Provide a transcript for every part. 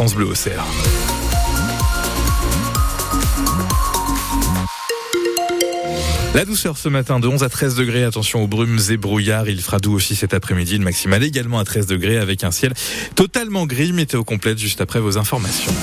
France Bleu Auxerre. La douceur ce matin de 11 à 13 degrés. Attention aux brumes et brouillards. Il fera doux aussi cet après-midi. Le maximal également à 13 degrés avec un ciel totalement gris. Météo complète juste après vos informations.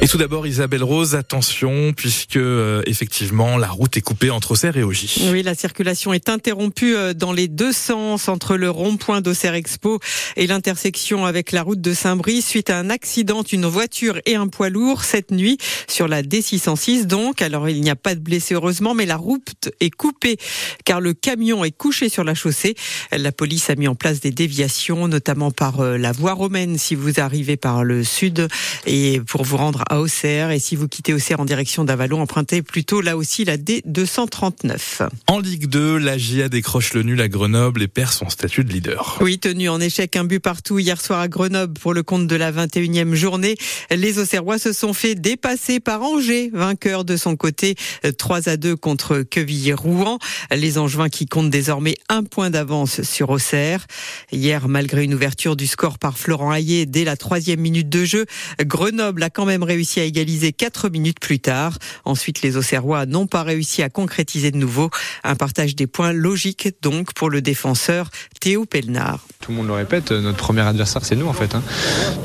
Et tout d'abord, Isabelle Rose, attention, puisque euh, effectivement la route est coupée entre Auxerre et Augy. Oui, la circulation est interrompue euh, dans les deux sens entre le rond-point d'Auxerre Expo et l'intersection avec la route de Saint-Brice suite à un accident une voiture et un poids lourd cette nuit sur la D606. Donc, alors il n'y a pas de blessés heureusement, mais la route est coupée car le camion est couché sur la chaussée. La police a mis en place des déviations, notamment par euh, la voie romaine si vous arrivez par le sud et pour vous rendre à Auxerre. Et si vous quittez Auxerre en direction d'Avalon, empruntez plutôt là aussi la D239. En Ligue 2, la GIA décroche le nul à Grenoble et perd son statut de leader. Oui, tenu en échec un but partout hier soir à Grenoble pour le compte de la 21e journée. Les Auxerrois se sont fait dépasser par Angers, vainqueur de son côté 3 à 2 contre Quevilly-Rouen. Les Angevins qui comptent désormais un point d'avance sur Auxerre. Hier, malgré une ouverture du score par Florent Hayé dès la troisième minute de jeu, Grenoble a quand même réussi réussi à égaliser 4 minutes plus tard. Ensuite, les Auxerrois n'ont pas réussi à concrétiser de nouveau. Un partage des points logique donc pour le défenseur Théo Pelnard. Tout le monde le répète, notre premier adversaire c'est nous en fait. Hein.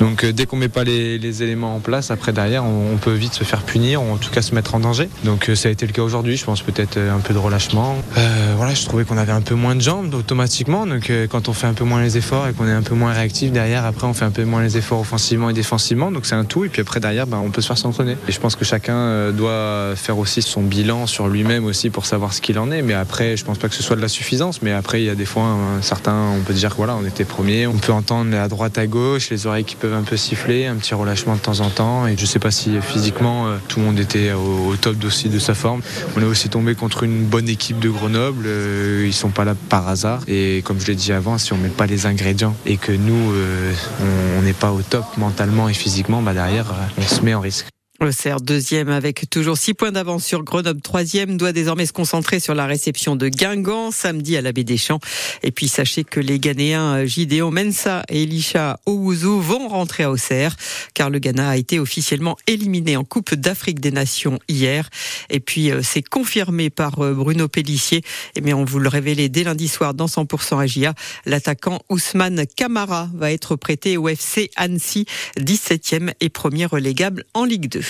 Donc euh, dès qu'on met pas les, éléments en place, après derrière on, peut vite se faire punir ou en tout cas se mettre en danger. Donc euh, ça a été le cas aujourd'hui, je pense peut-être euh, un peu de relâchement. voilà, je trouvais qu'on avait un peu moins de jambes automatiquement. Donc quand on fait un peu moins les efforts et qu'on est un peu moins réactif derrière, après on fait un peu moins les efforts offensivement et défensivement. Donc c'est un tout. Et puis après derrière, ben, on peut se faire s'entraîner. Et je pense que chacun euh, doit faire aussi son bilan sur lui-même aussi pour savoir ce qu'il en est. Mais après, je pense pas que ce soit de la suffisance. Mais après, il y a des fois, certains, on peut dire que voilà, on On peut entendre à droite, à gauche, les oreilles qui peuvent un peu siffler, un petit relâchement de temps en temps. Et je sais pas si physiquement, euh, tout le monde était au, top aussi de sa forme. On est aussi tombé contre une bonne équipe de Grenoble. Euh, ils sont pas là par hasard. Et comme je l'ai dit avant, si on met pas les ingrédients et que nous, on n'est pas au top mentalement et physiquement, bah derrière, on se met en risque. Le CER deuxième avec toujours six points d'avance sur Grenoble troisième doit désormais se concentrer sur la réception de Guingamp samedi à la baie des Champs. Et puis sachez que les Ghanéens Gideon Mensa et Elisha Owuzu vont rentrer à Auxerre car le Ghana a été officiellement éliminé en Coupe d'Afrique des Nations hier. Et puis euh, c'est confirmé par euh, Bruno Pellissier. Et eh mais on vous le révélait dès lundi soir dans 100% Agia. L'attaquant Ousmane Kamara va être prêté au FC Annecy, 17e et premier relégable en Ligue 2.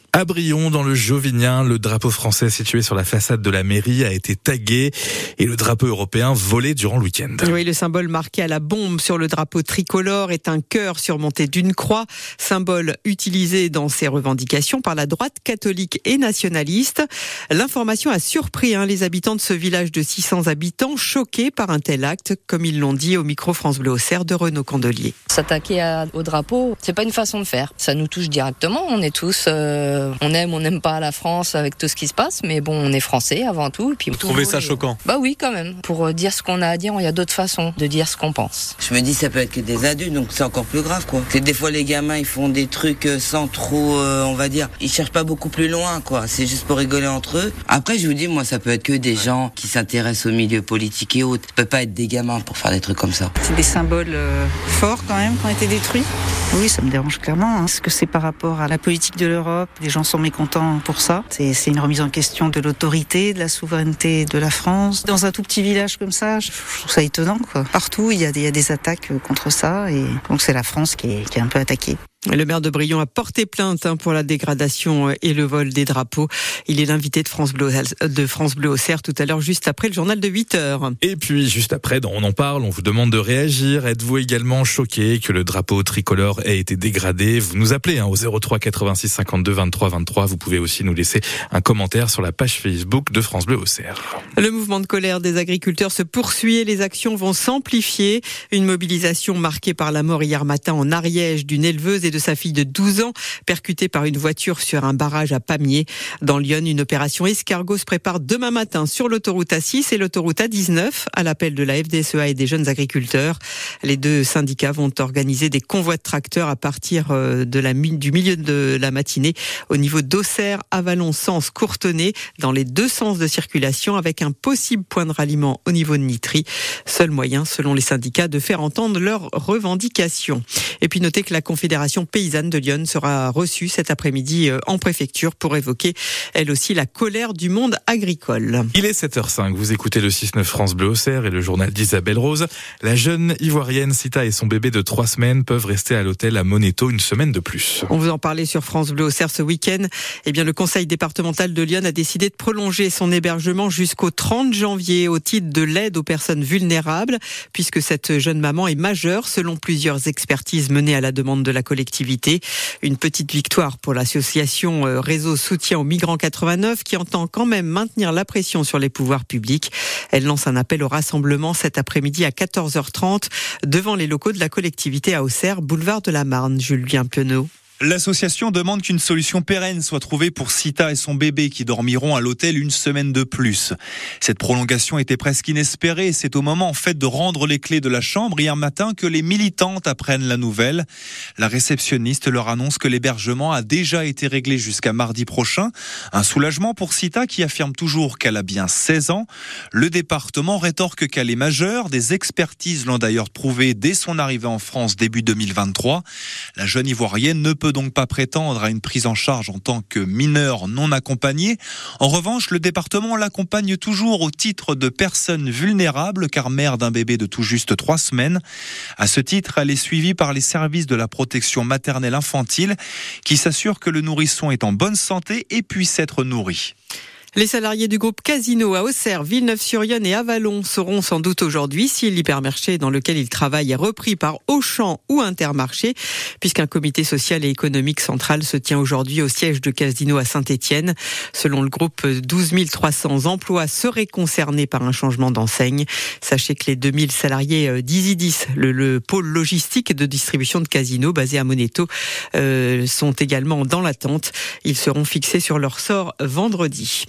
À Brion, dans le Jovinien, le drapeau français situé sur la façade de la mairie a été tagué et le drapeau européen volé durant le week-end. Oui, le symbole marqué à la bombe sur le drapeau tricolore est un cœur surmonté d'une croix, symbole utilisé dans ses revendications par la droite catholique et nationaliste. L'information a surpris hein, les habitants de ce village de 600 habitants, choqués par un tel acte, comme ils l'ont dit au micro France Bleu Auxerre de Renaud Candelier. S'attaquer au drapeau, c'est pas une façon de faire. Ça nous touche directement. On est tous euh, euh, on aime, on n'aime pas la France avec tout ce qui se passe, mais bon, on est français avant tout. Et puis, Vous trouvez ça choquant? Bah oui, quand même. Pour euh, dire ce qu'on a à dire, il y a d'autres façons de dire ce qu'on pense. Je me dis, ça peut être que des adultes, donc c'est encore plus grave, quoi. des fois, les gamins, ils font des trucs euh, sans trop, on va dire, ils cherchent pas beaucoup plus loin, quoi. C'est juste pour rigoler entre eux. Après, je vous dis, moi, ça peut être que des gens qui s'intéressent au milieu politique et autres. Ça peut pas être des gamins pour faire des trucs comme ça. C'est des symboles forts quand même qui ont été détruits. Oui, ça me dérange clairement. Hein. Est-ce que c'est par rapport à la politique de l'Europe gens sont mécontents pour ça. C'est une remise en question de l'autorité, de la souveraineté de la France. Dans un tout petit village comme ça, je trouve ça étonnant. Quoi. Partout, il y, a des, il y a des attaques contre ça. Et donc c'est la France qui est, qui est un peu attaquée. Le maire de Brion a porté plainte hein, pour la dégradation euh, et le vol des drapeaux. Il est l'invité de France Bleu, de France Bleu au Cerf tout à l'heure, juste après le journal de 8 heures. Et puis, juste après, on en parle, on vous demande de réagir. Êtes-vous également choqué que le drapeau tricolore ait été dégradé? Vous nous appelez hein, au 03 86 52 23 23. Vous pouvez aussi nous laisser un commentaire sur la page Facebook de France Bleu au Cerf. Le mouvement de colère des agriculteurs se poursuit et les actions vont s'amplifier. Une mobilisation marquée par la mort hier matin en Ariège d'une éleveuse et de sa fille de 12 ans, percutée par une voiture sur un barrage à Pamiers. Dans Lyon, une opération escargot se prépare demain matin sur l'autoroute A6 et l'autoroute A19 à l'appel de la FDSEA et des jeunes agriculteurs. Les deux syndicats vont organiser des convois de tracteurs à partir euh, de la, du milieu de la matinée au niveau d'Auxerre, Avalon, Sens, Courtenay, dans les deux sens de circulation avec un possible point de ralliement au niveau de Nitry. Seul moyen, selon les syndicats, de faire entendre leurs revendications. Et puis notez que la Confédération paysanne de Lyon sera reçue cet après-midi euh, en préfecture pour évoquer elle aussi la colère du monde agricole. Il est 7h05, vous écoutez le 6-9 France Bleu Auxerre et le journal d'Isabelle Rose. La jeune ivoirienne Sita et son bébé de 3 semaines peuvent rester à l'hôtel à Moneto une semaine de plus. On vous en parlait sur France Bleu Auxerre ce week-end. Eh bien, le conseil départemental de Lyon a décidé de prolonger son hébergement jusqu'au 30 janvier au titre de l'aide aux personnes vulnérables, puisque cette jeune maman est majeure selon plusieurs expertises menées à la demande de la collectivité. Une petite victoire pour l'association euh, Réseau Soutien aux Migrants 89 qui entend quand même maintenir la pression sur les pouvoirs publics. Elle lance un appel au rassemblement cet après-midi à 14h30 devant les locaux de la collectivité à Auxerre, boulevard de la Marne. Julien Pionneau. L'association demande qu'une solution pérenne soit trouvée pour Sita et son bébé qui dormiront à l'hôtel une semaine de plus. Cette prolongation était presque inespérée c'est au moment en fait de rendre les clés de la chambre hier matin que les militantes apprennent la nouvelle. La réceptionniste leur annonce que l'hébergement a déjà été réglé jusqu'à mardi prochain. Un soulagement pour Sita qui affirme toujours qu'elle a bien 16 ans. Le département rétorque qu'elle est majeure. Des expertises l'ont d'ailleurs prouvé dès son arrivée en France début 2023. La jeune ivoirienne ne peut donc pas prétendre à une prise en charge en tant que mineur non accompagné. En revanche, le département l'accompagne toujours au titre de personne vulnérable car mère d'un bébé de tout juste trois semaines. À ce titre, elle est suivie par les services de la protection maternelle infantile qui s'assurent que le nourrisson est en bonne santé et puisse être nourri. Les salariés du groupe Casino à Auxerre, Villeneuve-sur-Yonne et Avalon seront sans doute aujourd'hui si l'hypermarché dans lequel ils travaillent est repris par Auchan ou Intermarché, puisqu'un comité social et économique central se tient aujourd'hui au siège de Casino à Saint-Étienne. Selon le groupe, 12 300 emplois seraient concernés par un changement d'enseigne. Sachez que les 2000 salariés euh, d'Isidis, le, le, pôle logistique de distribution de Casino basé à Moneto, euh, sont également dans l'attente. Ils seront fixés sur leur sort vendredi.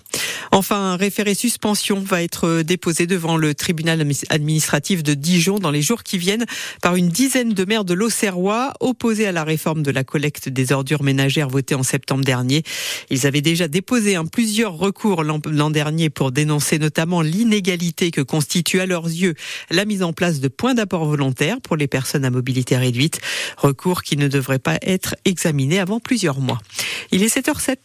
Enfin, un référé suspension va être déposé devant le tribunal administratif de Dijon dans les jours qui viennent par une dizaine de maires de l'Auxerrois opposés à la réforme de la collecte des ordures ménagères votée en septembre dernier. Ils avaient déjà déposé un plusieurs recours l'an dernier pour dénoncer notamment l'inégalité que constitue à leurs yeux la mise en place de points d'apport volontaires pour les personnes à mobilité réduite. Recours qui ne devrait pas être examiné avant plusieurs mois. Il est 7h07.